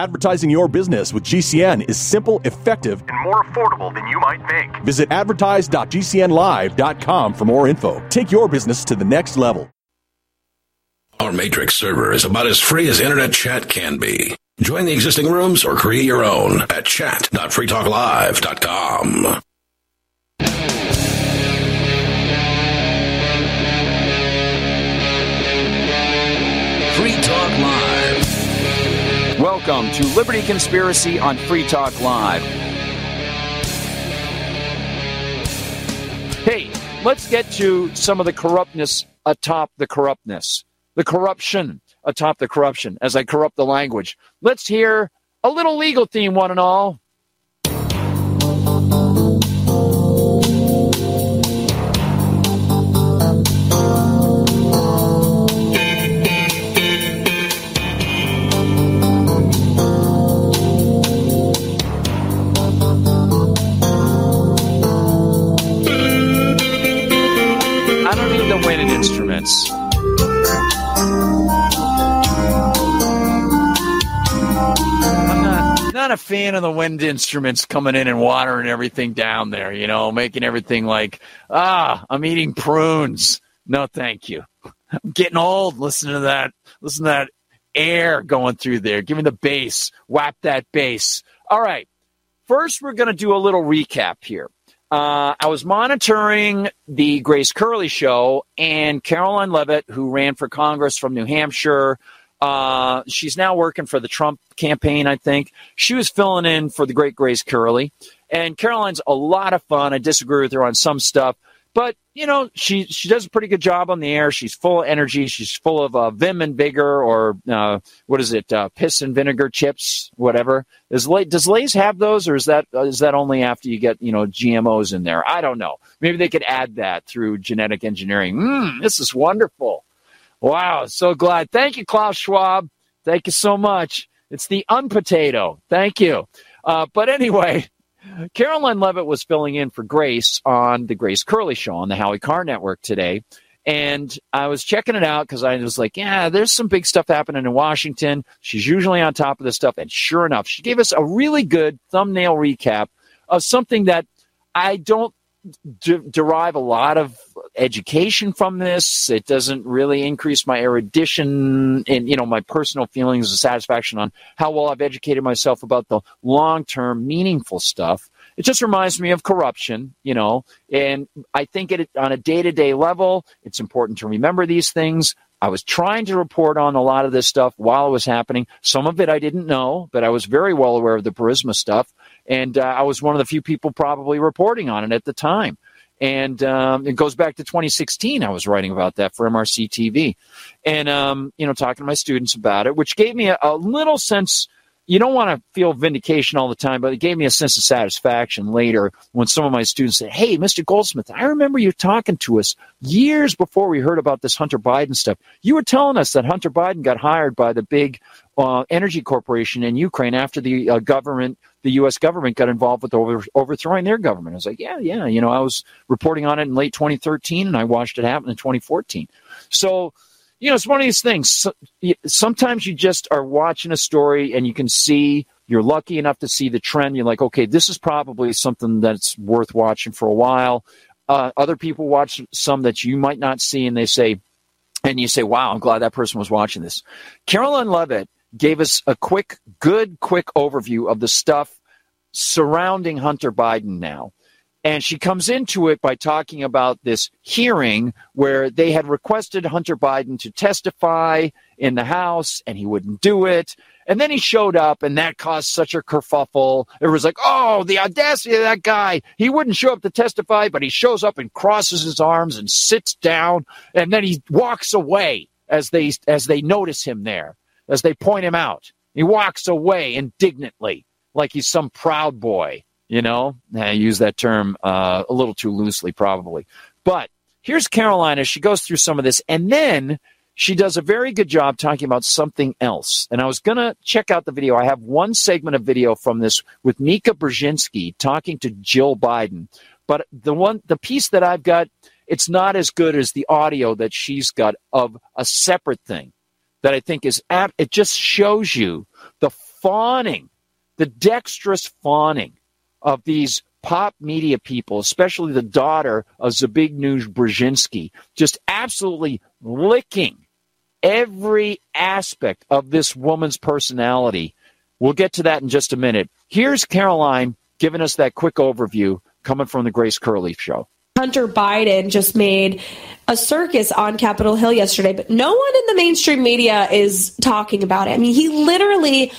Advertising your business with GCN is simple, effective, and more affordable than you might think. Visit advertise.gcnlive.com for more info. Take your business to the next level. Our Matrix server is about as free as internet chat can be. Join the existing rooms or create your own at chat.freetalklive.com. Welcome to Liberty Conspiracy on Free Talk Live. Hey, let's get to some of the corruptness atop the corruptness, the corruption atop the corruption as I corrupt the language. Let's hear a little legal theme, one and all. Instruments. I'm not, not a fan of the wind instruments coming in and watering everything down there, you know, making everything like, ah, I'm eating prunes. No, thank you. I'm getting old. Listen to that. Listen to that air going through there. Give me the bass. Whap that bass. All right. First, we're going to do a little recap here. Uh, I was monitoring the Grace Curley show, and Karoline Leavitt, who ran for Congress from New Hampshire, uh, she's now working for the Trump campaign, I think. She was filling in for the great Grace Curley. And Karoline's a lot of fun. I disagree with her on some stuff, but you know she she does a pretty good job on the air. She's full of energy. She's full of uh, vim and vigor, or uh, what is it? Uh, piss and vinegar chips, whatever. Is Lay, does Lay's have those, or is that is that only after you get you know GMOs in there? I don't know. Maybe they could add that through genetic engineering. Mm, this is wonderful. Wow, so glad. Thank you, Klaus Schwab. Thank you so much. It's the unpotato. Thank you. Uh, but anyway, Karoline Leavitt was filling in for Grace on the Grace Curley Show on the Howie Carr Network today. And I was checking it out because I was like, yeah, there's some big stuff happening in Washington. She's usually on top of this stuff. And sure enough, she gave us a really good thumbnail recap of something that I don't de- derive a lot of education from this. It doesn't really increase my erudition and you know my personal feelings of satisfaction on how well I've educated myself about the long-term meaningful stuff. It just reminds me of corruption, you know, and I think it on a day-to-day level, it's important to remember these things. I was trying to report on a lot of this stuff while it was happening. Some of it I didn't know, but I was very well aware of the Burisma stuff. And uh, I was one of the few people probably reporting on it at the time. And um, it goes back to 2016. I was writing about that for MRC TV, and um, you know, talking to my students about it, which gave me a, a little sense. You don't want to feel vindication all the time, but it gave me a sense of satisfaction later when some of my students said, "Hey, Mr. Goldsmith, I remember you talking to us years before we heard about this Hunter Biden stuff. You were telling us that Hunter Biden got hired by the big uh, energy corporation in Ukraine after the uh, government, the U.S. government, got involved with over, overthrowing their government. I was like, yeah, yeah. You know, I was reporting on it in late 2013, and I watched it happen in 2014. So, you know, it's one of these things. Sometimes you just are watching a story, and you can see. You're lucky enough to see the trend. You're like, okay, this is probably something that's worth watching for a while. Uh, other people watch some that you might not see, and they say, and you say, wow, I'm glad that person was watching this. Karoline Leavitt gave us a quick, good, quick overview of the stuff surrounding Hunter Biden now. And she comes into it by talking about this hearing where they had requested Hunter Biden to testify in the House and he wouldn't do it. And then he showed up and that caused such a kerfuffle. It was like, oh, the audacity of that guy. He wouldn't show up to testify, but he shows up and crosses his arms and sits down and then he walks away as they as they notice him there as they point him out. He walks away indignantly, like he's some proud boy. You know, I use that term uh, a little too loosely, probably. But here's Carolina. She goes through some of this, and then she does a very good job talking about something else. And I was going to check out the video. I have one segment of video from this with Mika Brzezinski talking to Jill Biden. But the one, the piece that I've got, it's not as good as the audio that she's got of a separate thing that I think is apt. It just shows you the fawning, the dexterous fawning of these pop media people, especially the daughter of Zbigniew Brzezinski, just absolutely licking every aspect of this woman's personality. We'll get to that in just a minute. Here's Karoline giving us that quick overview coming from the Grace Curley show. Hunter Biden just made a circus on Capitol Hill yesterday, but no one in the mainstream media is talking about it. I mean, he literally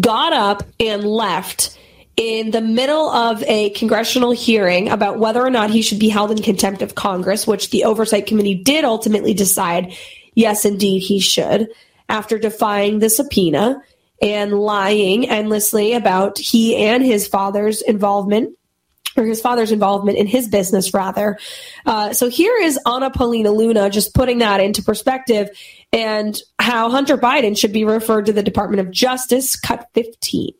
got up and left in the middle of a congressional hearing about whether or not he should be held in contempt of Congress, which the Oversight Committee did ultimately decide yes, indeed, he should, after defying the subpoena and lying endlessly about he and his father's involvement or his father's involvement in his business, rather. Uh, so here is Anna Paulina Luna just putting that into perspective and how Hunter Biden should be referred to the Department of Justice, cut 15.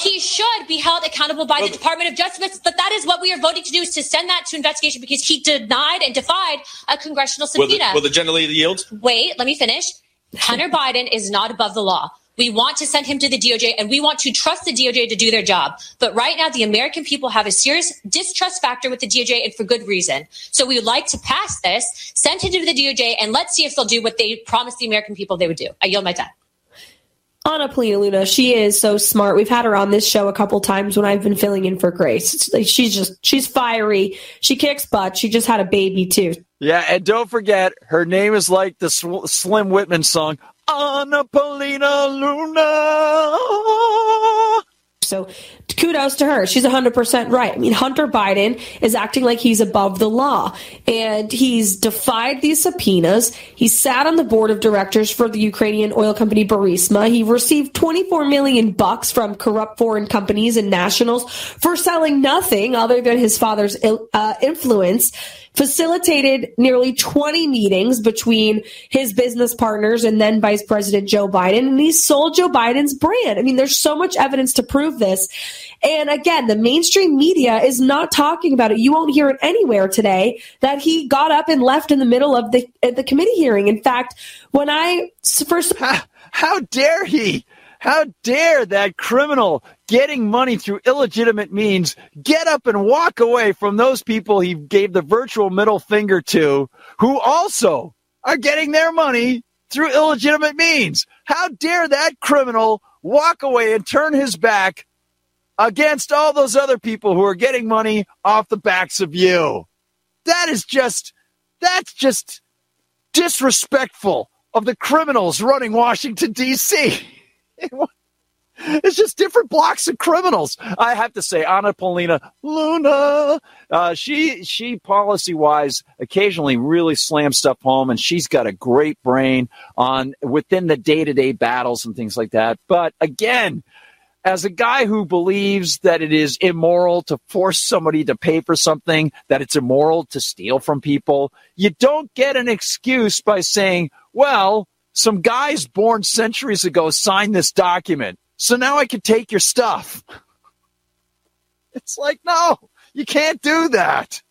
He should be held accountable by the Department of Justice, but that is what we are voting to do is to send that to investigation because he denied and defied a congressional Will subpoena. the, will the yield? Wait, let me finish. Hunter Biden is not above the law. We want to send him to the DOJ and we want to trust the DOJ to do their job. But right now, the American people have a serious distrust factor with the DOJ and for good reason. So we would like to pass this, send him to the DOJ, and let's see if they'll do what they promised the American people they would do. I yield my time. Anna Paulina Luna, she is so smart. We've had her on this show a couple times when I've been filling in for Grace. Like she's just she's fiery. She kicks butt. She just had a baby too. Yeah, and don't forget, her name is like the Sw- Slim Whitman song, Anna Paulina Luna. So kudos to her. She's 100% right. I mean, Hunter Biden is acting like he's above the law and he's defied these subpoenas. He sat on the board of directors for the Ukrainian oil company Burisma. He received 24 million bucks from corrupt foreign companies and nationals for selling nothing other than his father's uh, influence facilitated nearly 20 meetings between his business partners and then Vice President Joe Biden, and he sold Joe Biden's brand. I mean, there's so much evidence to prove this. And again, the mainstream media is not talking about it. You won't hear it anywhere today that he got up and left in the middle of the the committee hearing. In fact, when I first how, how dare he? How dare that criminal getting money through illegitimate means get up and walk away from those people he gave the virtual middle finger to who also are getting their money through illegitimate means? How dare that criminal walk away and turn his back against all those other people who are getting money off the backs of you? That is just, that's just disrespectful of the criminals running Washington, D.C. It's just different blocks of criminals. I have to say, Anna Paulina Luna, uh, she she policy wise occasionally really slams stuff home, and she's got a great brain on within the day to day battles and things like that. But again, as a guy who believes that it is immoral to force somebody to pay for something, that it's immoral to steal from people, you don't get an excuse by saying, well, some guys born centuries ago signed this document. So now I can take your stuff. It's like, no, you can't do that.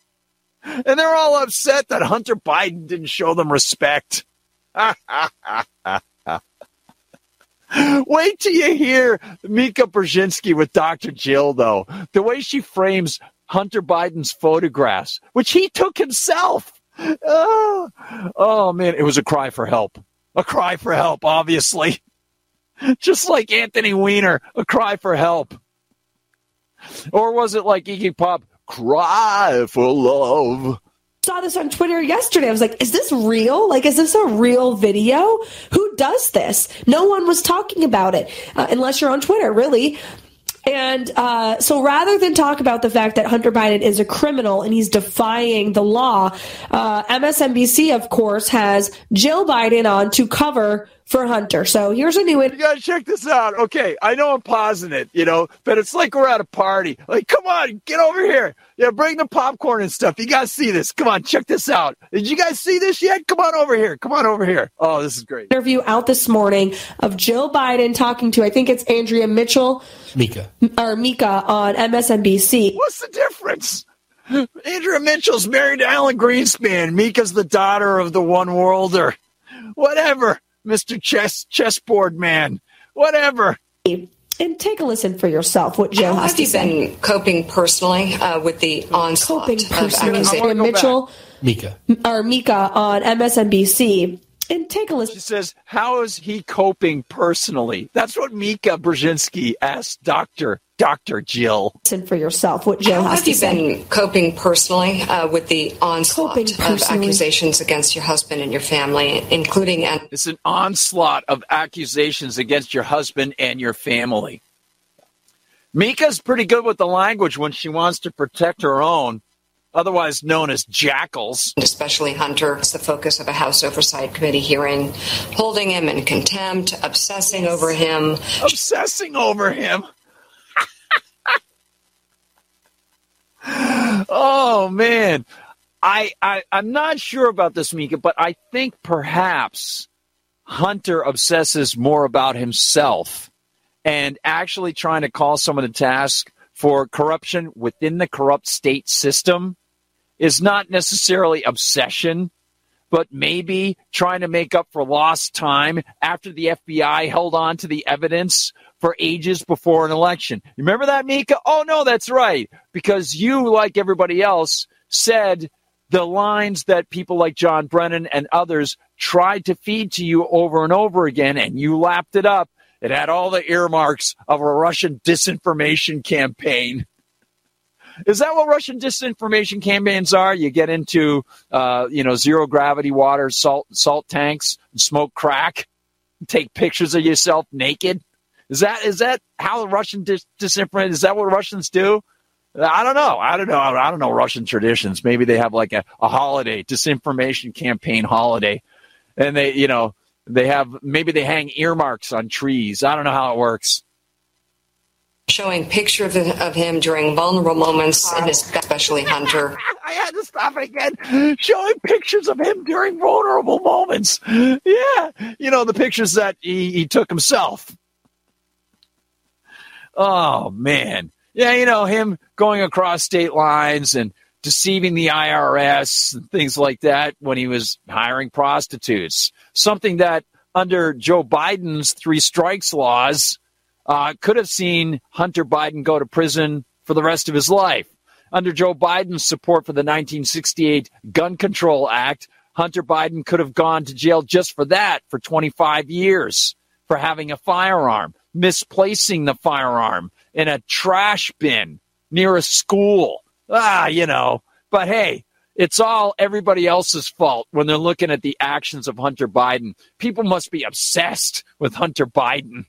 And they're all upset that Hunter Biden didn't show them respect. Wait till you hear Mika Brzezinski with Dr. Jill, though. The way she frames Hunter Biden's photographs, which he took himself. Oh, oh man, it was a cry for help. A cry for help, obviously. Just like Anthony Weiner, a cry for help. Or was it like Iggy Pop, cry for love? saw this on Twitter yesterday. I was like, is this real? Like, is this a real video? Who does this? No one was talking about it, uh, unless you're on Twitter, really. And uh, so rather than talk about the fact that Hunter Biden is a criminal and he's defying the law, uh, MSNBC, of course, has Jill Biden on to cover for Hunter. So here's a new one. You gotta check this out. Okay, I know I'm pausing it, you know, but it's like we're at a party. Like, come on, get over here. Yeah, bring the popcorn and stuff. You guys see this. Come on, check this out. Did you guys see this yet? Come on over here. Come on over here. Oh, this is great. Interview out this morning of Joe Biden talking to, I think it's Andrea Mitchell. Mika. Or Mika on MSNBC. What's the difference? Andrea Mitchell's married to Alan Greenspan. Mika's the daughter of the one worlder. Whatever. Mr. Chess Chessboard Man. Whatever. And take a listen for yourself what Joe How has have to you say. been coping personally uh, with the onslaught Coping of personally. accusations? wanna Mitchell Mika. or Mika on MSNBC. And take a listen. She says, How is he coping personally? That's what Mika Brzezinski asked Dr. Dr. Jill. Listen for yourself what Joe How has have to you say. been coping personally uh, with the onslaught of accusations against your husband and your family, including and It's an onslaught of accusations against your husband and your family. Mika's pretty good with the language when she wants to protect her own, otherwise known as jackals. especially Hunter, it's the focus of a House Oversight Committee hearing, holding him in contempt, obsessing over him, obsessing over him. oh man, I, I I'm not sure about this, Mika, but I think perhaps Hunter obsesses more about himself and actually trying to call someone to task for corruption within the corrupt state system is not necessarily obsession but maybe trying to make up for lost time after the FBI held on to the evidence for ages before an election. You remember that, Mika? Oh, no, that's right. Because you, like everybody else, said the lines that people like John Brennan and others tried to feed to you over and over again, and you lapped it up. It had all the earmarks of a Russian disinformation campaign. Is that what Russian disinformation campaigns are? You get into, uh, you know, zero gravity water, salt, salt tanks, smoke crack, take pictures of yourself naked. Is that is that how the Russian dis- disinformation? Is that what Russians do? I don't know. I don't know. I don't know Russian traditions. Maybe they have like a, a holiday, disinformation campaign holiday, and they, you know, they have maybe they hang earmarks on trees. I don't know how it works. Showing picture of, of him during vulnerable moments his especially Hunter. I had to stop it again. Showing pictures of him during vulnerable moments. Yeah, you know the pictures that he, he took himself. Oh man, yeah, you know him going across state lines and deceiving the IRS and things like that when he was hiring prostitutes. Something that under Joe Biden's three strikes laws uh, could have seen Hunter Biden go to prison for the rest of his life. Under Joe Biden's support for the 1968 Gun Control Act, Hunter Biden could have gone to jail just for that for 25 years for having a firearm, misplacing the firearm in a trash bin near a school. Ah, you know. But hey, it's all everybody else's fault when they're looking at the actions of Hunter Biden. People must be obsessed with Hunter Biden.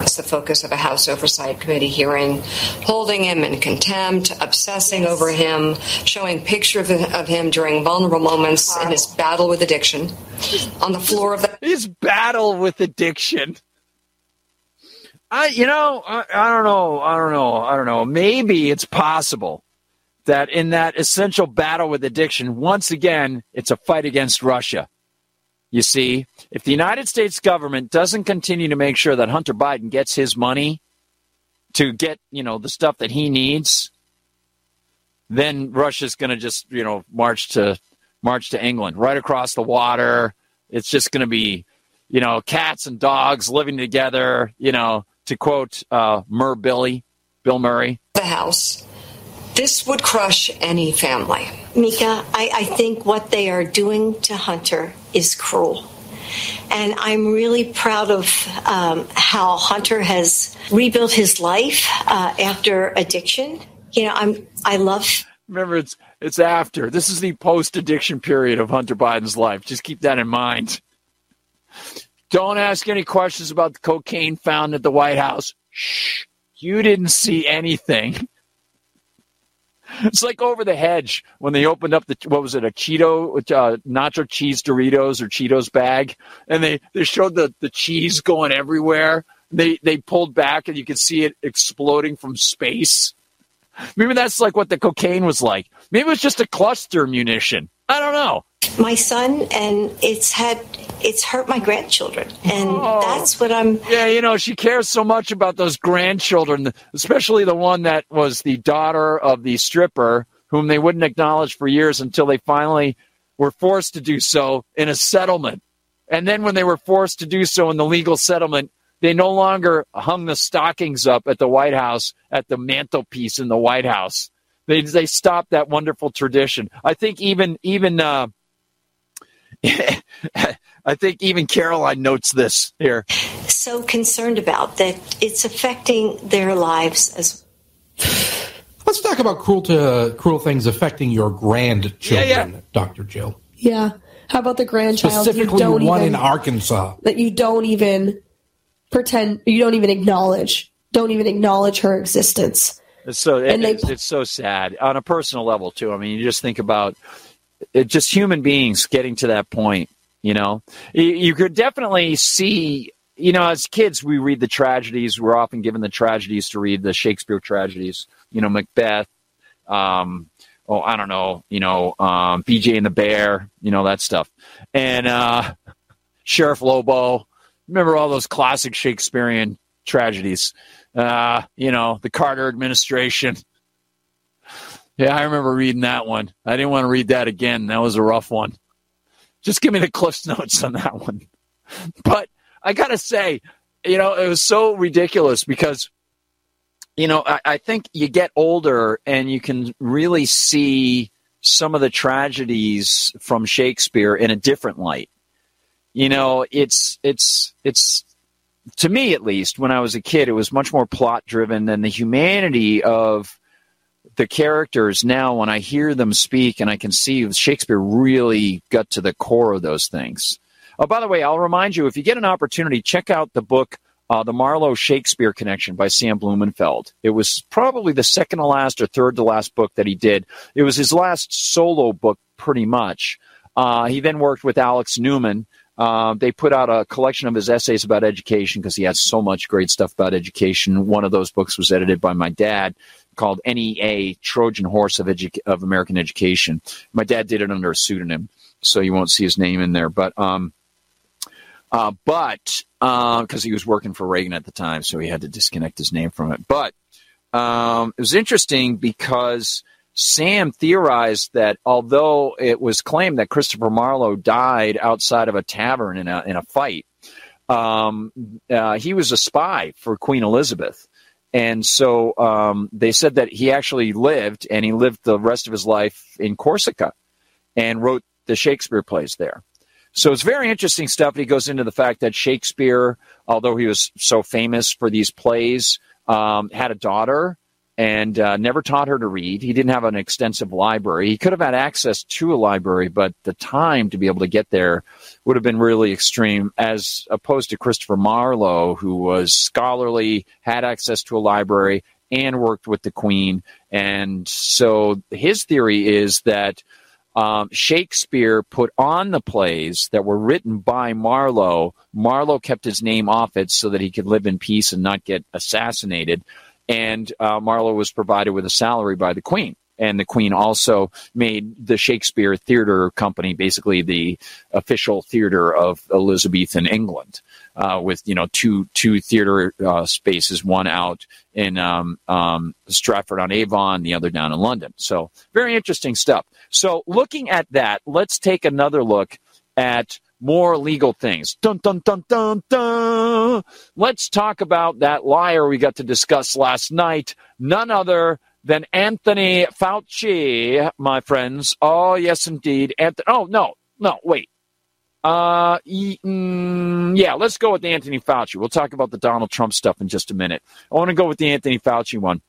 It's the focus of a House Oversight Committee hearing, holding him in contempt, obsessing over him, showing pictures of, of him during vulnerable moments in his battle with addiction on the floor of the his battle with addiction. I, you know, I, I don't know, I don't know, I don't know. Maybe it's possible that in that essential battle with addiction, once again, it's a fight against Russia. You see, if the United States government doesn't continue to make sure that Hunter Biden gets his money to get, you know, the stuff that he needs, then Russia's going to just, you know, march to march to England, right across the water. It's just going to be, you know, cats and dogs living together, you know, to quote uh, Mur Billy, Bill Murray. the House. This would crush any family. Mika, I, I think what they are doing to Hunter is cruel. And I'm really proud of um, how Hunter has rebuilt his life uh, after addiction. You know, I'm I love Remember, it's it's after. This is the post addiction period of Hunter Biden's life. Just keep that in mind. Don't ask any questions about the cocaine found at the White House. Shh. You didn't see anything. It's like over the hedge when they opened up the what was it a Cheeto uh, nacho cheese Doritos or Cheetos bag, and they they showed the the cheese going everywhere. They they pulled back and you could see it exploding from space. Maybe that's like what the cocaine was like. Maybe it was just a cluster munition. I don't know. My son, and it's had it's hurt my grandchildren, and Oh. that's what I'm. Yeah, you know, she cares so much about those grandchildren, especially the one that was the daughter of the stripper, whom they wouldn't acknowledge for years until they finally were forced to do so in a settlement. And then when they were forced to do so in the legal settlement, They no longer hung the stockings up at the White House at the mantelpiece in the White House. They they stopped that wonderful tradition. I think even even uh, I think even Karoline notes this here. So concerned about that it's affecting their lives as Let's talk about cruel to cruel things affecting your grandchildren, Yeah, yeah. Dr. Jill. Yeah. How about the grandchild you Specifically don't one even in Arkansas. that you don't even pretend you don't even acknowledge. Don't even acknowledge her existence. It's so And they- it's, it's so sad on a personal level too. I mean, you just think about it, just human beings getting to that point. You know, you, you could definitely see. You know, as kids, we read the tragedies. We're often given the tragedies to read the Shakespeare tragedies. You know, Macbeth. Um, oh, I don't know. You know, um, BJ and the Bear. You know that stuff, and uh, Sheriff Lobo. Remember all those classic Shakespearean tragedies? Uh, you know, the Carter administration. Yeah, I remember reading that one. I didn't want to read that again. That was a rough one. Just give me the Cliff's notes on that one. But I got to say, you know, it was so ridiculous because, you know, I, I think you get older and you can really see some of the tragedies from Shakespeare in a different light. You know, it's it's it's to me at least when I was a kid, it was much more plot driven than the humanity of the characters. Now, when I hear them speak and I can see Shakespeare really got to the core of those things. Oh, by the way, I'll remind you if you get an opportunity, check out the book. Uh, the Marlowe Shakespeare Connection by Sam Blumenfeld. It was probably the second to last or third to last book that he did. It was his last solo book, pretty much. Uh, he then worked with Alex Newman, uh, they put out a collection of his essays about education because he had so much great stuff about education. One of those books was edited by my dad called NEA Trojan Horse of, of American Education. My dad did it under a pseudonym, so you won't see his name in there. But um, uh, but because he was working for Reagan at the time, so he had to disconnect his name from it. But um, it was interesting because Sam theorized that although it was claimed that Christopher Marlowe died outside of a tavern in a in a fight, um, uh, he was a spy for Queen Elizabeth. And so um, they said that he actually lived, and he lived the rest of his life in Corsica, and wrote the Shakespeare plays there. So it's very interesting stuff. He goes into the fact that Shakespeare, although he was so famous for these plays, um, had a daughter and uh, never taught her to read. He didn't have an extensive library. He could have had access to a library, but the time to be able to get there would have been really extreme, as opposed to Christopher Marlowe, who was scholarly, had access to a library, and worked with the Queen. And so his theory is that um, Shakespeare put on the plays that were written by Marlowe. Marlowe kept his name off it so that he could live in peace and not get assassinated. And uh, Marlowe was provided with a salary by the Queen. And the Queen also made the Shakespeare Theatre Company basically the official theater of Elizabethan England, uh, with you know two two theater uh, spaces, one out in um, um, Stratford on Avon, the other down in London. So very interesting stuff. So looking at that, let's take another look at more legal things. Dun dun dun dun dun. Let's talk about that liar we got to discuss last night. None other than Anthony Fauci, my friends. Oh yes, indeed. Anthony. Oh no, no, wait. Uh, mm, yeah, let's go with Anthony Fauci. We'll talk about the Donald Trump stuff in just a minute. I want to go with the Anthony Fauci one.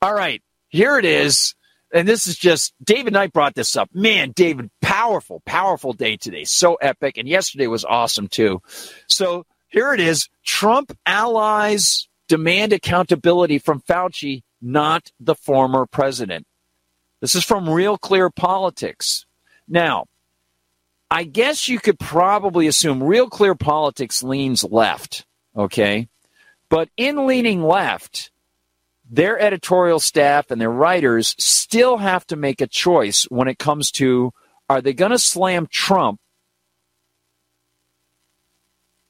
All right, here it is. And this is just David Knight brought this up. Man, David, powerful, powerful day today. So epic. And yesterday was awesome too. So here it is. Trump allies demand accountability from Fauci, not the former president. This is from Real Clear Politics. Now, I guess you could probably assume Real Clear Politics leans left, okay? But in leaning left, their editorial staff and their writers still have to make a choice when it comes to are they going to slam Trump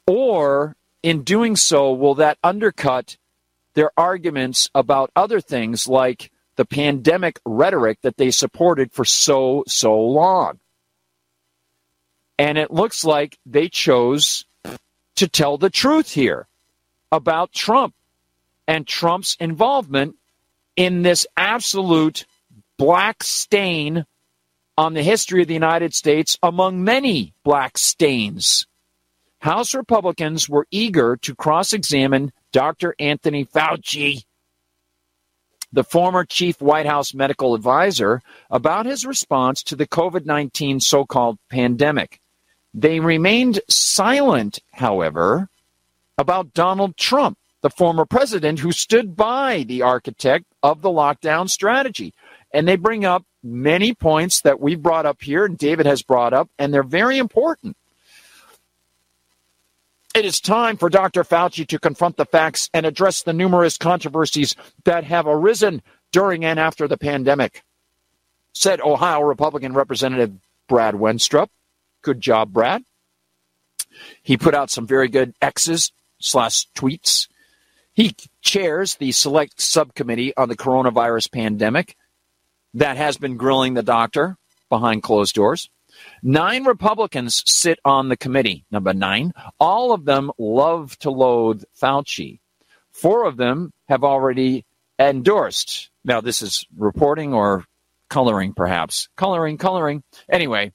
or in doing so will that undercut their arguments about other things like the pandemic rhetoric that they supported for so so long? And it looks like they chose to tell the truth here about Trump and Trump's involvement in this absolute black stain on the history of the United States among many black stains. House Republicans were eager to cross examine Dr. Anthony Fauci, the former chief White House medical advisor, about his response to the COVID 19 so called pandemic. They remained silent, however, about Donald Trump, the former president who stood by the architect of the lockdown strategy. And they bring up many points that we've brought up here and David has brought up, and they're very important. It is time for Dr. Fauci to confront the facts and address the numerous controversies that have arisen during and after the pandemic, said Ohio Republican Representative Brad Wenstrup. Good job, Brad. He put out some very good X's slash tweets. He chairs the select subcommittee on the coronavirus pandemic that has been grilling the doctor behind closed doors. Nine Republicans sit on the committee, number nine. All of them love to loathe Fauci. Four of them have already endorsed. Now, this is reporting or coloring, perhaps. Coloring, coloring. Anyway,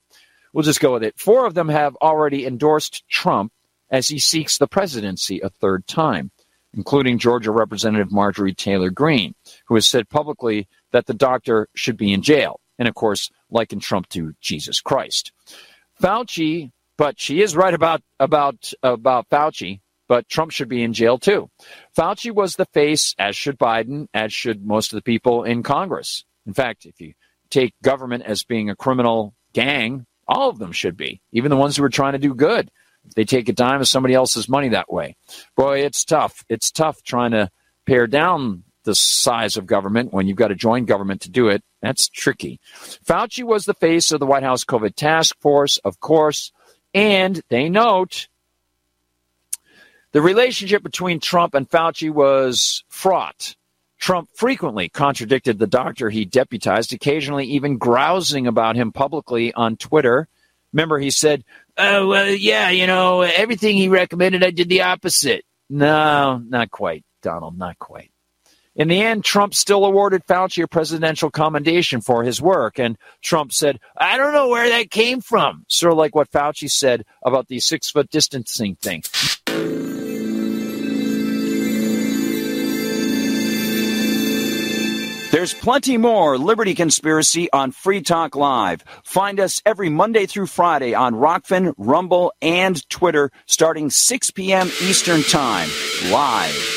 we'll just go with it. Four of them have already endorsed Trump as he seeks the presidency a third time, including Georgia Representative Marjorie Taylor Greene, who has said publicly that the doctor should be in jail. And of course, likened Trump to Jesus Christ. Fauci, but she is right about about about Fauci, but Trump should be in jail too. Fauci was the face, as should Biden, as should most of the people in Congress. In fact, if you take government as being a criminal gang, all of them should be, even the ones who are trying to do good. They take a dime of somebody else's money that way. Boy, it's tough. It's tough trying to pare down the size of government when you've got to join government to do it. That's tricky. Fauci was the face of the White House COVID task force, of course, and they note the relationship between Trump and Fauci was fraught. Trump frequently contradicted the doctor he deputized, occasionally even grousing about him publicly on Twitter. Remember, he said, Oh, well, yeah, you know, everything he recommended, I did the opposite. No, not quite, Donald, not quite. In the end, Trump still awarded Fauci a presidential commendation for his work. And Trump said, I don't know where that came from. Sort of like what Fauci said about the six foot distancing thing. There's plenty more Liberty Conspiracy on Free Talk Live. Find us every Monday through Friday on Rokfin, Rumble, and Twitter starting 6 p.m. Eastern Time. Live.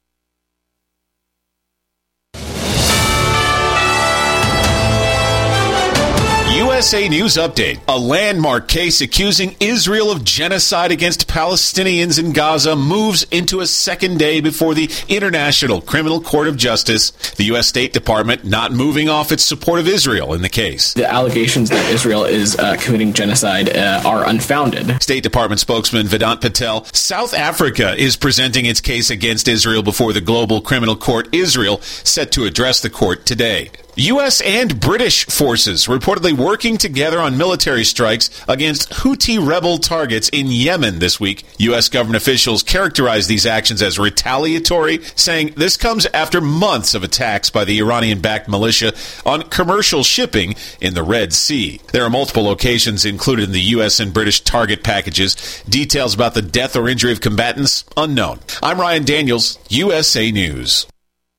USA News Update. A landmark case accusing Israel of genocide against Palestinians in Gaza moves into a second day before the International Criminal Court of Justice. The U.S. State Department not moving off its support of Israel in the case. The allegations that Israel is uh, committing genocide uh, are unfounded. State Department spokesman Vedant Patel. South Africa is presenting its case against Israel before the Global Criminal Court. Israel set to address the court today. U.S. and British forces reportedly working together on military strikes against Houthi rebel targets in Yemen this week. U.S. government officials characterized these actions as retaliatory, saying this comes after months of attacks by the Iranian backed militia on commercial shipping in the Red Sea. There are multiple locations included in the U.S. and British target packages. Details about the death or injury of combatants unknown. I'm Ryan Daniels, USA News.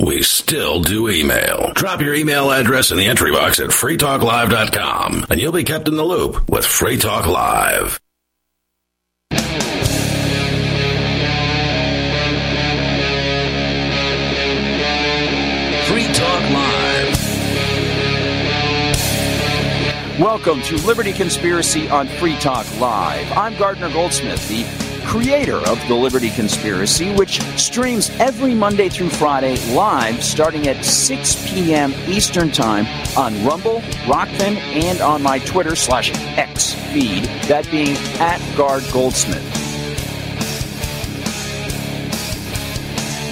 We still do email. Drop your email address in the entry box at freetalklive.com and you'll be kept in the loop with Free Talk Live. Free Talk Live. Welcome to Liberty Conspiracy on Free Talk Live. I'm Gardner Goldsmith, the creator of The Liberty Conspiracy, which streams every Monday through Friday live starting at 6 p.m. Eastern Time on Rumble, Rokfin, and on my Twitter slash X feed, that being at Guard Goldsmith.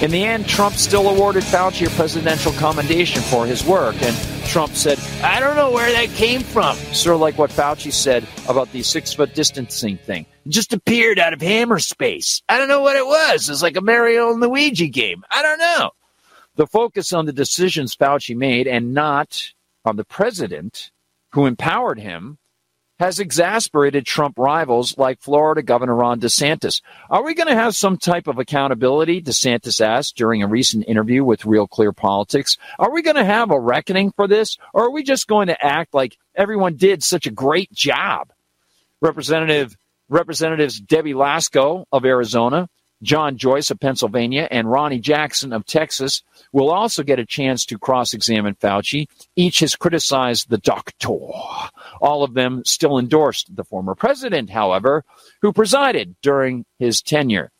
In the end, Trump still awarded Fauci a presidential commendation for his work, and Trump said, I don't know where that came from. Sort of like what Fauci said about the six foot distancing thing. It just appeared out of hammer space. I don't know what it was. It's like a Mario and Luigi game. I don't know. The focus on the decisions Fauci made and not on the president who empowered him has exasperated Trump rivals like Florida Governor Ron DeSantis. Are we going to have some type of accountability? DeSantis asked during a recent interview with Real Clear Politics. Are we going to have a reckoning for this? Or are we just going to act like everyone did such a great job? Representative Representatives Debbie Lesko of Arizona, John Joyce of Pennsylvania, and Ronny Jackson of Texas will also get a chance to cross examine Fauci. Each has criticized the doctor. All of them still endorsed the former president, however, who presided during his tenure,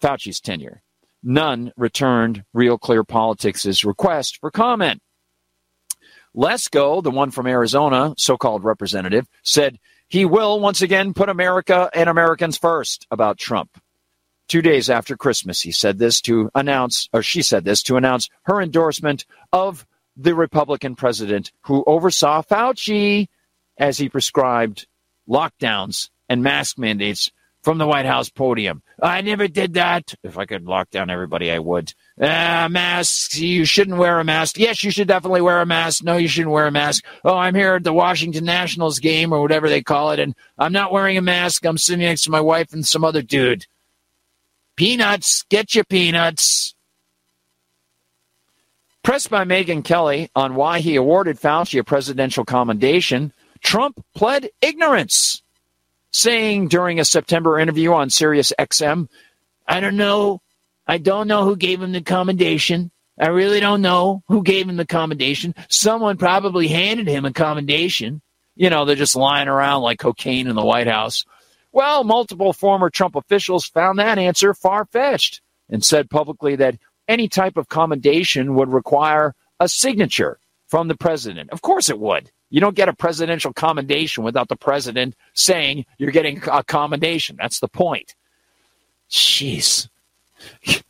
Fauci's tenure. None returned Real Clear Politics' request for comment. Lesko, the one from Arizona, so called representative, said he will once again put America and Americans first about Trump. Two days after Christmas, he said this to announce, or she said this to announce her endorsement of the Republican president who oversaw Fauci as he prescribed lockdowns and mask mandates from the White House podium. I never did that. If I could lock down everybody, I would. Uh, masks. You shouldn't wear a mask. Yes, you should definitely wear a mask. No, you shouldn't wear a mask. Oh, I'm here at the Washington Nationals game or whatever they call it, and I'm not wearing a mask. I'm sitting next to my wife and some other dude. Peanuts. Get your peanuts. Pressed by Megyn Kelly on why he awarded Fauci a presidential commendation, Trump pled ignorance, saying during a September interview on Sirius XM, I don't know. I don't know who gave him the commendation. I really don't know who gave him the commendation. Someone probably handed him a commendation. You know, they're just lying around like cocaine in the White House. Well, multiple former Trump officials found that answer far fetched and said publicly that any type of commendation would require a signature from the president. Of course it would. You don't get a presidential commendation without the president saying you're getting a commendation. That's the point. Jeez. Can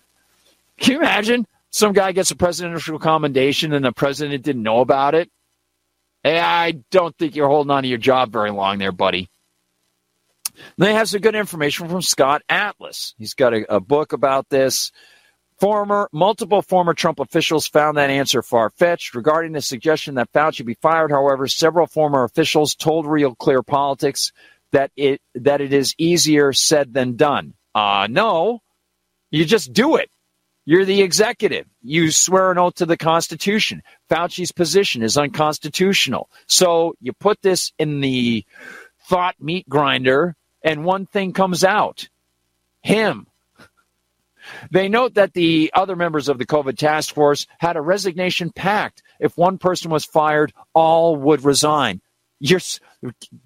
you imagine some guy gets a presidential commendation and the president didn't know about it? Hey, I don't think you're holding on to your job very long there, buddy. They have some good information from Scott Atlas. He's got a, a book about this. Former, multiple former Trump officials found that answer far fetched. Regarding the suggestion that Fauci be fired, however, several former officials told Real Clear Politics that it that it is easier said than done. Uh no, you just do it. You're the executive. You swear an oath to the Constitution. Fauci's position is unconstitutional. So you put this in the thought meat grinder, and one thing comes out him. They note that the other members of the COVID task force had a resignation pact. If one person was fired, all would resign. You're,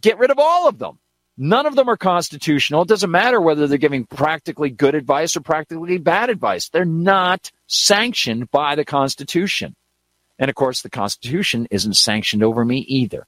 get rid of all of them. None of them are constitutional. It doesn't matter whether they're giving practically good advice or practically bad advice. They're not sanctioned by the Constitution. And of course, the Constitution isn't sanctioned over me either.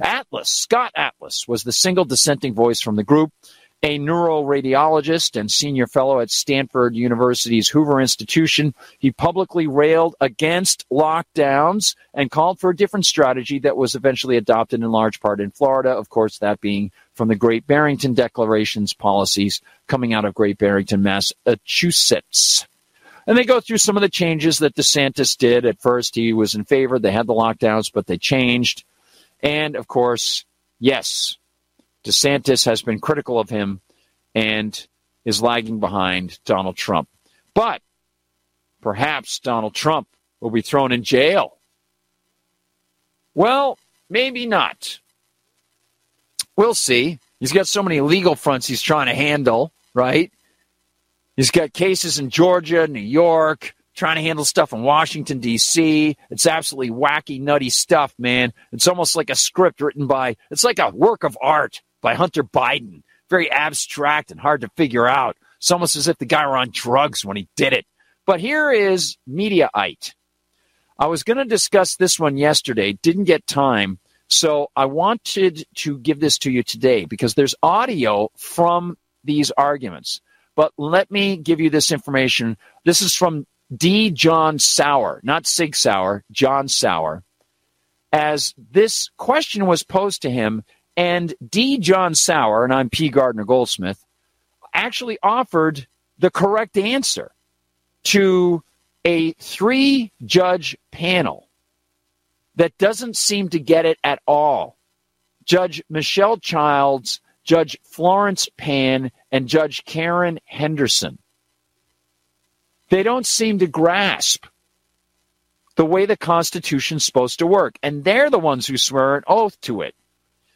Atlas, Scott Atlas, was the single dissenting voice from the group, a neuroradiologist and senior fellow at Stanford University's Hoover Institution. He publicly railed against lockdowns and called for a different strategy that was eventually adopted in large part in Florida, of course, that being from the Great Barrington Declaration's policies coming out of Great Barrington, Massachusetts. And they go through some of the changes that DeSantis did. At first, he was in favor. They had the lockdowns, but they changed. And of course, yes, DeSantis has been critical of him and is lagging behind Donald Trump. But perhaps Donald Trump will be thrown in jail. Well, maybe not. We'll see. He's got so many legal fronts he's trying to handle, right? He's got cases in Georgia, New York, trying to handle stuff in Washington, D.C. It's absolutely wacky, nutty stuff, man. It's almost like a script written by, it's like a work of art by Hunter Biden. Very abstract and hard to figure out. It's almost as if the guy were on drugs when he did it. But here is Mediaite. I was going to discuss this one yesterday, didn't get time. So I wanted to give this to you today because there's audio from these arguments. But let me give you this information. This is from D. John Sauer, not Sig Sauer, John Sauer. As this question was posed to him, and D. John Sauer, and I'm P. Gardner Goldsmith, actually offered the correct answer to a three judge panel that doesn't seem to get it at all. Judge Michelle Childs Judge Florence Pan and Judge Karen Henderson. They don't seem to grasp the way the Constitution's supposed to work, and they're the ones who swear an oath to it.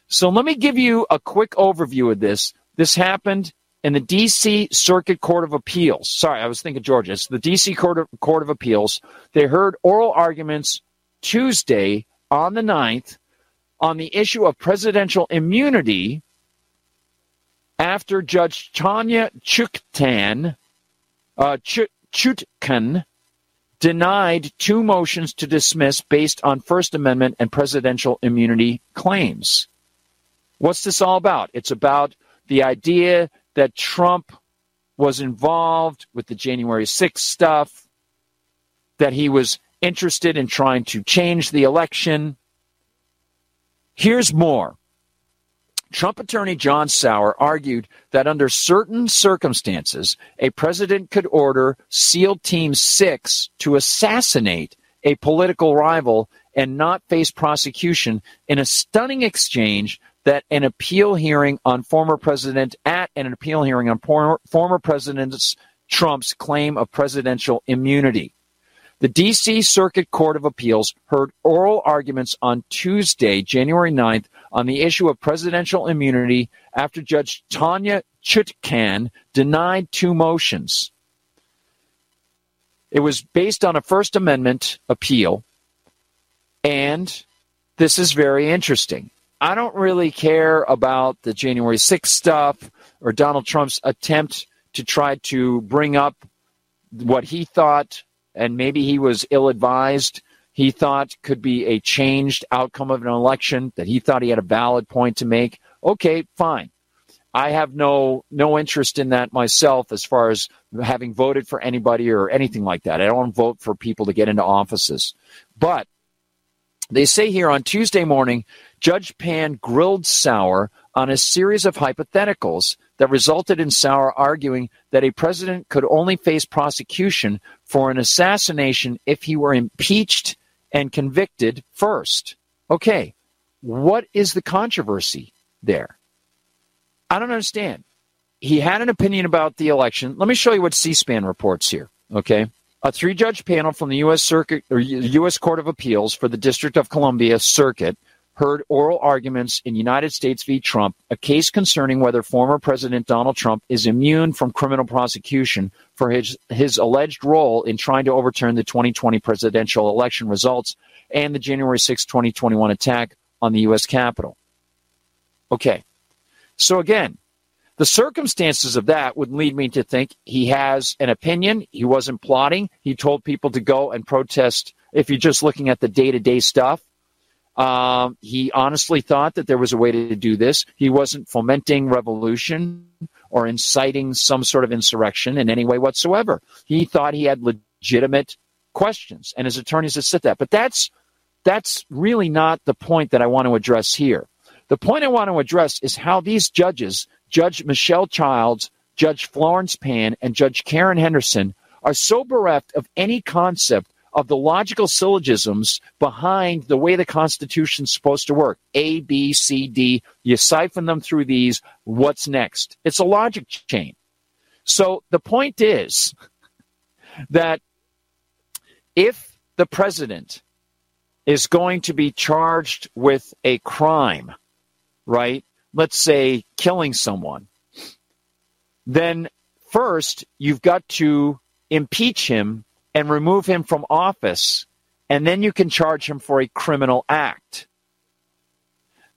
So let me give you a quick overview of this. This happened in the D.C. Circuit Court of Appeals. Sorry, I was thinking Georgia. It's the D.C. Court of, Court of Appeals. They heard oral arguments Tuesday on the 9th on the issue of presidential immunity after Judge Tanya uh, Ch- Chutkan denied two motions to dismiss based on First Amendment and presidential immunity claims. What's this all about? It's about the idea that Trump was involved with the January 6th stuff, that he was interested in trying to change the election. Here's more. Trump attorney John Sauer argued that under certain circumstances, a president could order SEAL Team 6 to assassinate a political rival and not face prosecution in a stunning exchange that an appeal hearing on former president at an appeal hearing on former, former president Trump's claim of presidential immunity. The D.C. Circuit Court of Appeals heard oral arguments on Tuesday, January 9th, on the issue of presidential immunity after Judge Tanya Chutkan denied two motions. It was based on a First Amendment appeal, and this is very interesting. I don't really care about the January 6th stuff or Donald Trump's attempt to try to bring up what he thought, and maybe he was ill advised, he thought could be a changed outcome of an election, that he thought he had a valid point to make. Okay, fine. I have no no interest in that myself as far as having voted for anybody or anything like that. I don't vote for people to get into offices. But they say here on Tuesday morning, Judge Pan grilled Sauer on a series of hypotheticals that resulted in Sauer arguing that a president could only face prosecution for an assassination if he were impeached and convicted first. Okay, what is the controversy there? I don't understand. He had an opinion about the election. Let me show you what C-SPAN reports here. Okay, a three-judge panel from the U.S. Circuit or U.S. Court of Appeals for the District of Columbia Circuit heard oral arguments in United States v. Trump, a case concerning whether former President Donald Trump is immune from criminal prosecution for his, his alleged role in trying to overturn the 2020 presidential election results and the January 6, 2021 attack on the U.S. Capitol. Okay. So again, the circumstances of that would lead me to think he has an opinion. He wasn't plotting. He told people to go and protest. If you're just looking at the day to day stuff, um, he honestly thought that there was a way to do this. He wasn't fomenting revolution or inciting some sort of insurrection in any way whatsoever. He thought he had legitimate questions, and his attorneys have said that. But that's that's really not the point that I want to address here. The point I want to address is how these judges, Judge Michelle Childs, Judge Florence Pan, and Judge Karen Henderson, are so bereft of any concept of the logical syllogisms behind the way the Constitution's supposed to work. A, B, C, D. You siphon them through these. What's next? It's a logic chain. So the point is that if the president is going to be charged with a crime, right? Let's say killing someone, then first you've got to impeach him and remove him from office, and then you can charge him for a criminal act.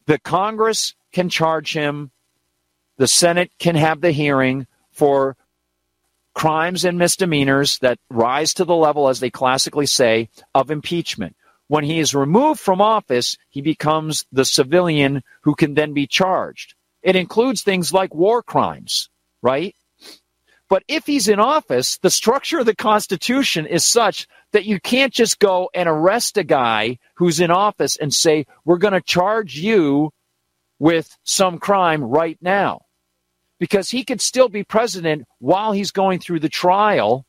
The Congress can charge him, the Senate can have the hearing for crimes and misdemeanors that rise to the level, as they classically say, of impeachment. When he is removed from office, he becomes the civilian who can then be charged. It includes things like war crimes, right? But if he's in office, the structure of the Constitution is such that you can't just go and arrest a guy who's in office and say, we're going to charge you with some crime right now. Because he could still be president while he's going through the trial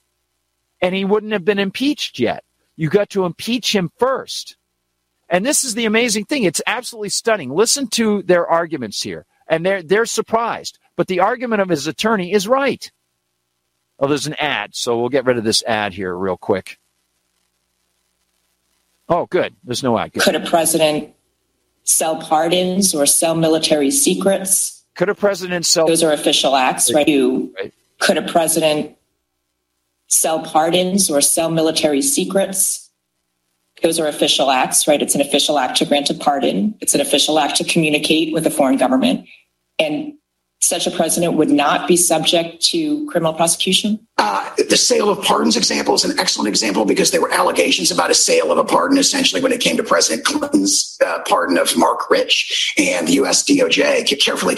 and he wouldn't have been impeached yet. You got to impeach him first. And this is the amazing thing. It's absolutely stunning. Listen to their arguments here. And they're, they're surprised. But the argument of his attorney is right. Oh, there's an ad, so we'll get rid of this ad here real quick. Oh, good. There's no ad. Good. Could a president sell pardons or sell military secrets? Could a president sell? Those are official acts, right? You, right. Could a president sell pardons or sell military secrets? Those are official acts, right? It's an official act to grant a pardon. It's an official act to communicate with a foreign government. And such a president would not be subject to criminal prosecution? Uh, the sale of pardons example is an excellent example because there were allegations about a sale of a pardon essentially when it came to President Clinton's uh, pardon of Marc Rich. And the U.S. DOJ carefully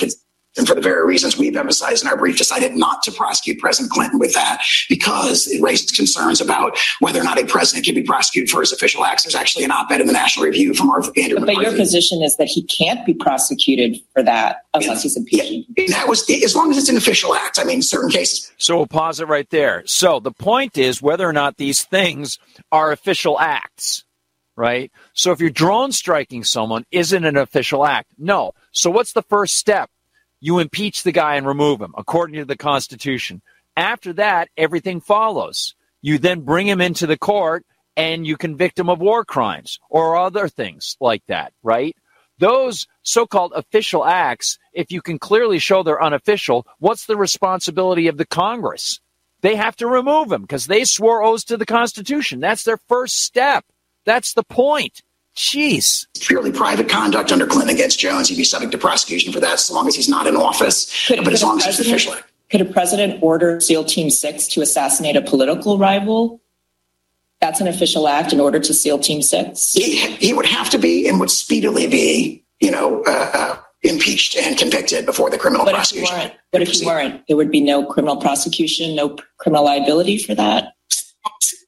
and for the very reasons we've emphasized in our brief, decided not to prosecute President Clinton with that because it raised concerns about whether or not a president can be prosecuted for his official acts. There's actually an op-ed in the National Review from Arthur Andrew. But, but your position is that he can't be prosecuted for that unless yeah. he's impeached. Yeah. That was as long as it's an official act. I mean, certain cases. So we'll pause it right there. So the point is whether or not these things are official acts right? So if you're drone striking someone, isn't an official act? No. So what's the first step? You impeach the guy and remove him according to the Constitution. After that, everything follows. You then bring him into the court and you convict him of war crimes or other things like that, right? Those so called official acts, if you can clearly show they're unofficial, what's the responsibility of the Congress? They have to remove him because they swore oaths to the Constitution. That's their first step. That's the point. Jeez. Purely private conduct under Clinton against Jones. He'd be subject to prosecution for that as long as he's not in office. Could, but as long as it's official. Could a president order SEAL Team 6 to assassinate a political rival? That's an official act in order to SEAL Team 6? He, he would have to be and would speedily be, you know, uh, uh, impeached and convicted before the criminal but prosecution. If but if he weren't, there would be no criminal prosecution, no criminal liability for that?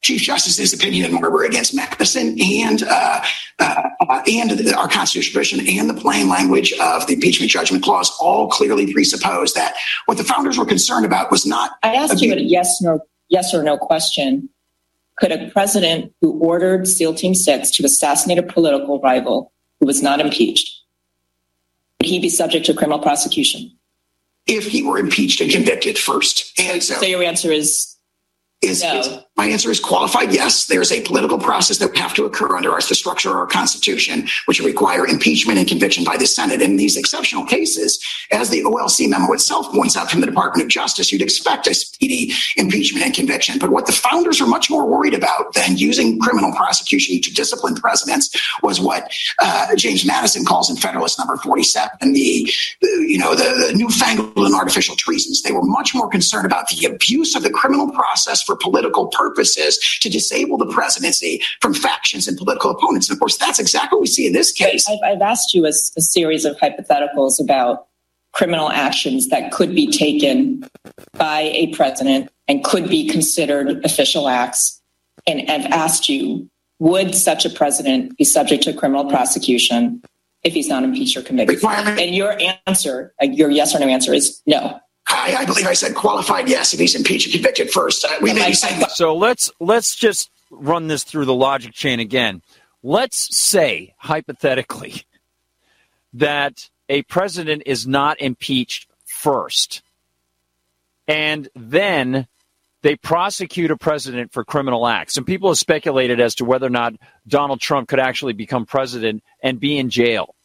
Chief Justice's opinion in Marbury against Madison and uh, uh, and our constitutional tradition and the plain language of the impeachment judgment clause all clearly presuppose that what the founders were concerned about was not. I asked you a yes no yes or no question. Could a president who ordered SEAL Team Six to assassinate a political rival who was not impeached would he be subject to criminal prosecution? If he were impeached and convicted first, and so, so your answer is is, no. is, my answer is qualified yes. There's a political process that would have to occur under our, the structure of our constitution which would require impeachment and conviction by the senate. In these exceptional cases as the olc memo itself points out from the department of justice you'd expect a speedy impeachment and conviction. But what the founders are much more worried about than using criminal prosecution to discipline presidents was what uh, james madison calls in federalist number 47 the, the you know the, the newfangled and artificial treasons. They were much more concerned about the abuse of the criminal process for political purposes to disable the presidency from factions and political opponents. And of course, that's exactly what we see in this case. I've, I've asked you a, a series of hypotheticals about criminal actions that could be taken by a president and could be considered official acts. And I've asked you, would such a president be subject to criminal prosecution if he's not impeached or convicted? And your answer, uh, your yes or no answer is no. I, I, believe I said qualified yes if he's impeached and convicted first. Uh, we may be saying so. Let's let's just run this through the logic chain again. Let's say hypothetically that a president is not impeached first, and then they prosecute a president for criminal acts. And people have speculated as to whether or not Donald Trump could actually become president and be in jail.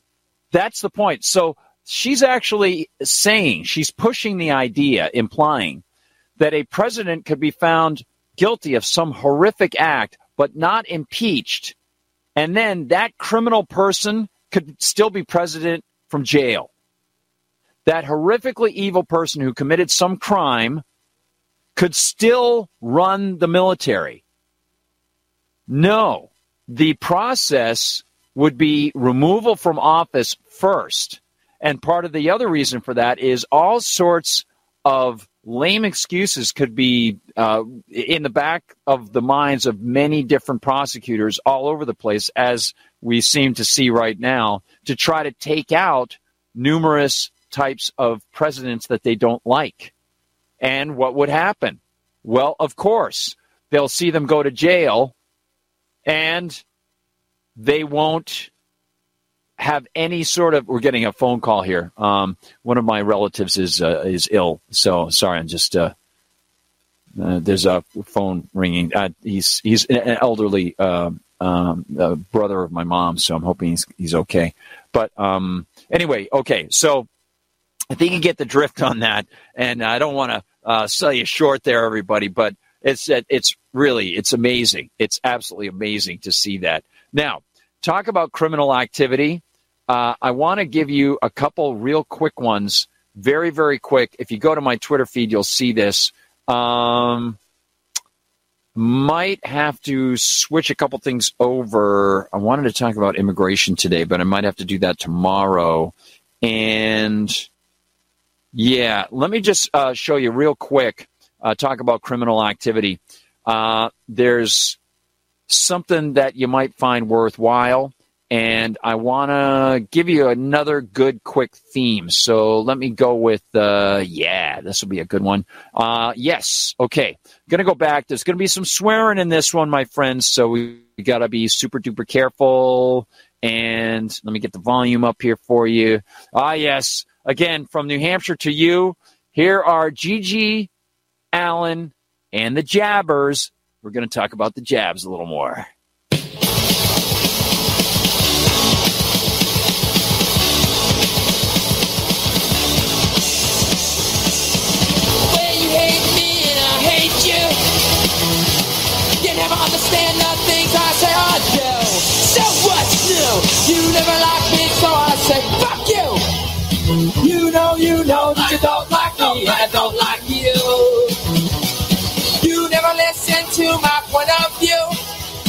That's the point. So she's actually saying, she's pushing the idea, implying that a president could be found guilty of some horrific act, but not impeached. And then that criminal person could still be president from jail. That horrifically evil person who committed some crime could still run the military. No, the process would be removal from office first and part of the other reason for that is all sorts of lame excuses could be uh, in the back of the minds of many different prosecutors all over the place, as we seem to see right now, to try to take out numerous types of presidents that they don't like. And what would happen? Well, of course, they'll see them go to jail and they won't have any sort of. We're getting a phone call here. Um, one of my relatives is uh, is ill, so sorry. I'm just. Uh, uh, there's a phone ringing. Uh, he's he's an elderly um, um, brother of my mom, so I'm hoping he's he's okay. But um, anyway, okay. So I think you get the drift on that, and I don't want to uh, sell you short there, everybody. But it's it's really it's amazing. It's absolutely amazing to see that. Now, talk about criminal activity. Uh, I want to give you a couple real quick ones, very, very quick. If you go to my Twitter feed, you'll see this. Um, might have to switch a couple things over. I wanted to talk about immigration today, but I might have to do that tomorrow. And yeah, let me just uh, show you real quick. Uh, talk about criminal activity. Uh, there's something that you might find worthwhile and I want to give you another good, quick theme. So let me go with, uh, yeah, this will be a good one. Uh, yes, okay. Going to go back. There's going to be some swearing in this one, my friends. So we, we got to be super duper careful. And let me get the volume up here for you. Ah, yes. Again, from New Hampshire to you, here are GG Allin and the Jabbers we're going to talk about the jabs a little more. I say or do. So what's new? You never like me, so I say fuck you. You know, you know that you don't like me, I don't like you. You never listen to my point of view.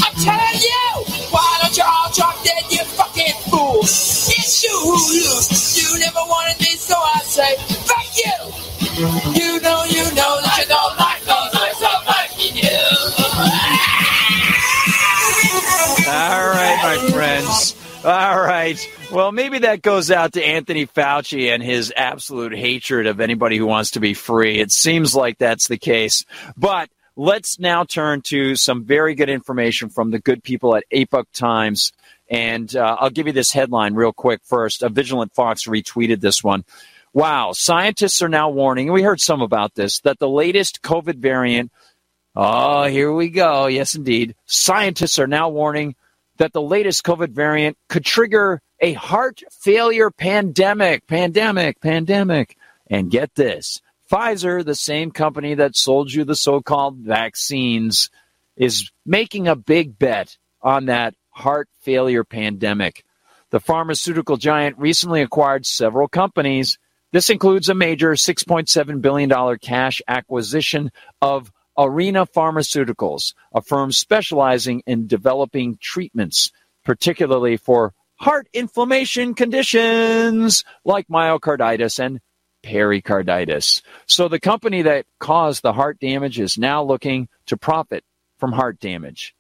I'm telling you, why don't you all drop dead, you fucking fool? It's you who lose. You never wanted me, so I say fuck you. You know, you know that you don't All right. Well, maybe that goes out to Anthony Fauci and his absolute hatred of anybody who wants to be free. It seems like that's the case. But let's now turn to some very good information from the good people at Epoch Times. And uh, I'll give you this headline real quick first. A Vigilant Fox retweeted this one. Wow, scientists are now warning, we heard some about this, that the latest COVID variant. Oh, here we go. Yes, indeed. Scientists are now warning that the latest COVID variant could trigger a heart failure pandemic. Pandemic, pandemic. And get this Pfizer, the same company that sold you the so called vaccines, is making a big bet on that heart failure pandemic. The pharmaceutical giant recently acquired several companies. This includes a major $6.7 billion cash acquisition of Arena Pharmaceuticals, a firm specializing in developing treatments, particularly for heart inflammation conditions like myocarditis and pericarditis. So the company that caused the heart damage is now looking to profit from heart damage.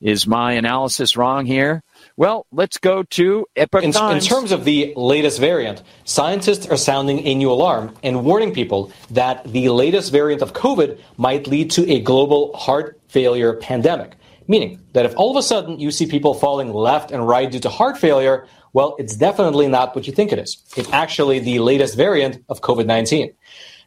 Is my analysis wrong here? Well, let's go to Epoch In, in terms of the latest variant, scientists are sounding a new alarm and warning people that the latest variant of COVID might lead to a global heart failure pandemic. Meaning that if all of a sudden you see people falling left and right due to heart failure, well, it's definitely not what you think it is. It's actually the latest variant of COVID 19.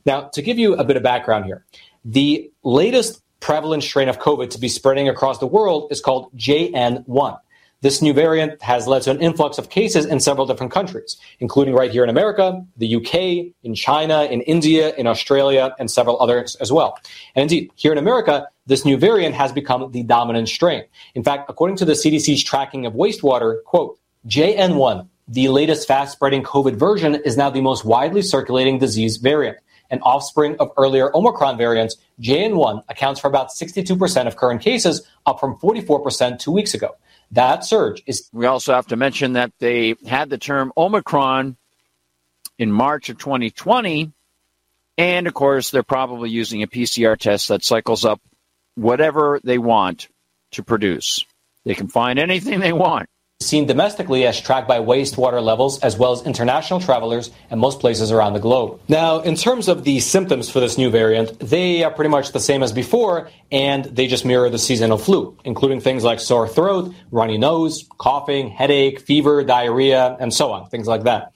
Now, to give you a bit of background here, the latest prevalent strain of COVID to be spreading across the world is called JN1. This new variant has led to an influx of cases in several different countries, including right here in America, the UK, in China, in India, in Australia, and several others as well. And indeed, here in America, this new variant has become the dominant strain. In fact, according to the CDC's tracking of wastewater, quote, JN1, the latest fast spreading COVID version, is now the most widely circulating disease variant. An offspring of earlier Omicron variants, JN1 accounts for about 62% of current cases, up from 44% two weeks ago. That surge is. We also have to mention that they had the term Omicron in March of 2020. And of course, they're probably using a PCR test that cycles up whatever they want to produce. They can find anything they want. Seen domestically as tracked by wastewater levels as well as international travelers and most places around the globe. Now, in terms of the symptoms for this new variant, they are pretty much the same as before and they just mirror the seasonal flu, including things like sore throat, runny nose, coughing, headache, fever, diarrhea, and so on, things like that.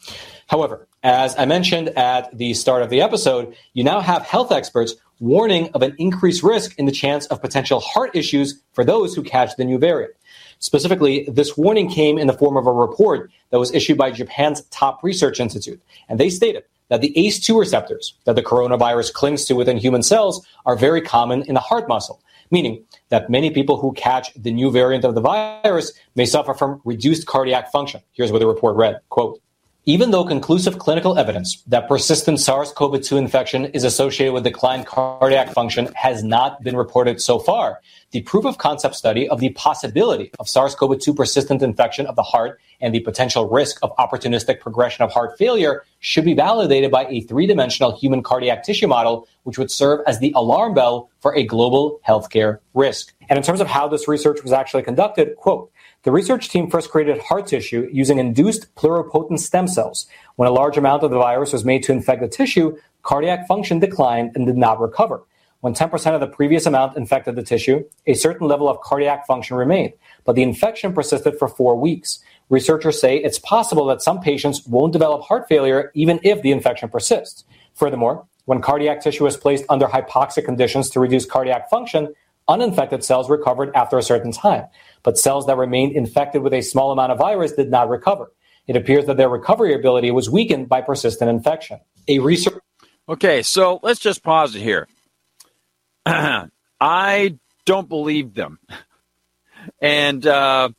However, as I mentioned at the start of the episode, you now have health experts warning of an increased risk in the chance of potential heart issues for those who catch the new variant. Specifically, this warning came in the form of a report that was issued by Japan's top research institute. And they stated that the ACE2 receptors that the coronavirus clings to within human cells are very common in the heart muscle, meaning that many people who catch the new variant of the virus may suffer from reduced cardiac function. Here's what the report read, quote, even though conclusive clinical evidence that persistent SARS-CoV-2 infection is associated with declined cardiac function has not been reported so far, the proof of concept study of the possibility of SARS-CoV-2 persistent infection of the heart and the potential risk of opportunistic progression of heart failure should be validated by a three-dimensional human cardiac tissue model, which would serve as the alarm bell for a global healthcare risk. And in terms of how this research was actually conducted, quote, the research team first created heart tissue using induced pluripotent stem cells. When a large amount of the virus was made to infect the tissue, cardiac function declined and did not recover. When 10% of the previous amount infected the tissue, a certain level of cardiac function remained, but the infection persisted for four weeks. Researchers say it's possible that some patients won't develop heart failure even if the infection persists. Furthermore, when cardiac tissue is placed under hypoxic conditions to reduce cardiac function, uninfected cells recovered after a certain time, but cells that remained infected with a small amount of virus did not recover. It appears that their recovery ability was weakened by persistent infection. A research Okay, so let's just pause it here. I don't believe them. And uh,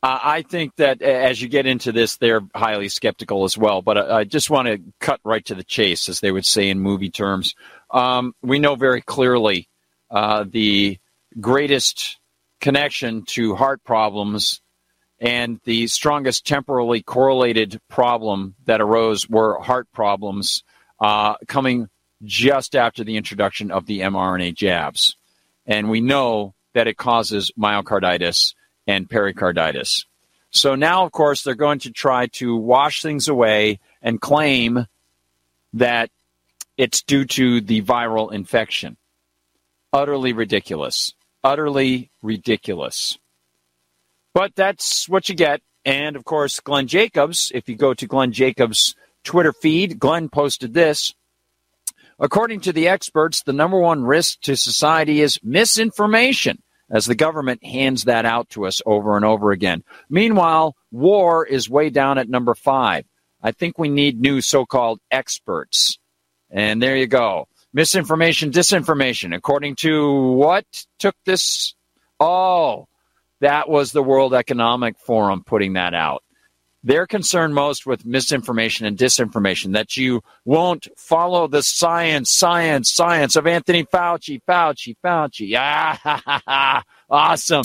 I think that as you get into this, they're highly skeptical as well. But I, I just want to cut right to the chase, as they would say in movie terms. Um, we know very clearly uh, the greatest connection to heart problems and the strongest temporally correlated problem that arose were heart problems uh, coming just after the introduction of the mRNA jabs. And we know that it causes myocarditis and pericarditis. So now, of course, they're going to try to wash things away and claim that it's due to the viral infection. Utterly ridiculous. Utterly ridiculous. But that's what you get. And of course, Glenn Jacobs, if you go to Glenn Jacobs' Twitter feed, Glenn posted this. According to the experts, the number one risk to society is misinformation, as the government hands that out to us over and over again. Meanwhile, war is way down at number five. I think we need new so called experts. And there you go. Misinformation, disinformation. According to what took this? Oh, that was the World Economic Forum putting that out. They're concerned most with misinformation and disinformation, that you won't follow the science, science, science of Anthony Fauci, Fauci, Fauci. Ah, ha, ha, ha. awesome.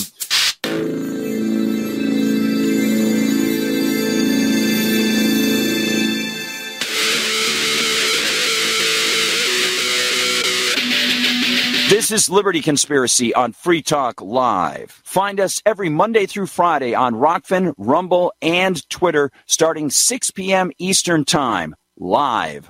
This is Liberty Conspiracy on Free Talk Live. Find us every Monday through Friday on Rokfin, Rumble, and Twitter starting 6 p.m. Eastern Time, live.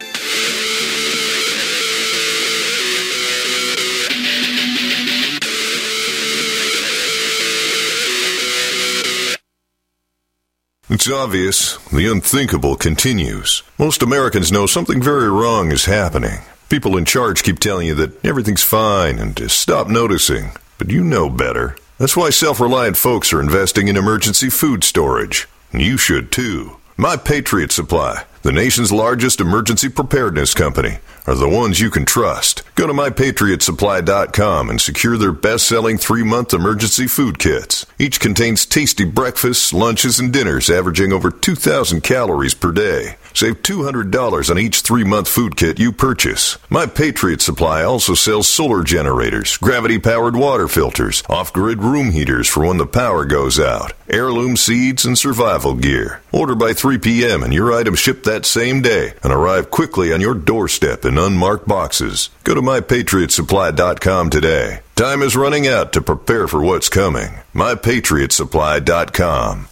It's obvious. The unthinkable continues. Most Americans know something very wrong is happening. People in charge keep telling you that everything's fine and to stop noticing. But you know better. That's why self reliant folks are investing in emergency food storage. And You should too. My Patriot Supply, the nation's largest emergency preparedness company, are the ones you can trust. Go to mypatriotsupply.com and secure their best selling three month emergency food kits. Each contains tasty breakfasts, lunches, and dinners averaging over 2,000 calories per day. Save $200 on each three month food kit you purchase. My Patriot Supply also sells solar generators, gravity powered water filters, off grid room heaters for when the power goes out, heirloom seeds, and survival gear. Order by 3 p.m. and your items ship that same day and arrive quickly on your doorstep in unmarked boxes. Go to mypatriotsupply.com today. Time is running out to prepare for what's coming. mypatriotsupply.com.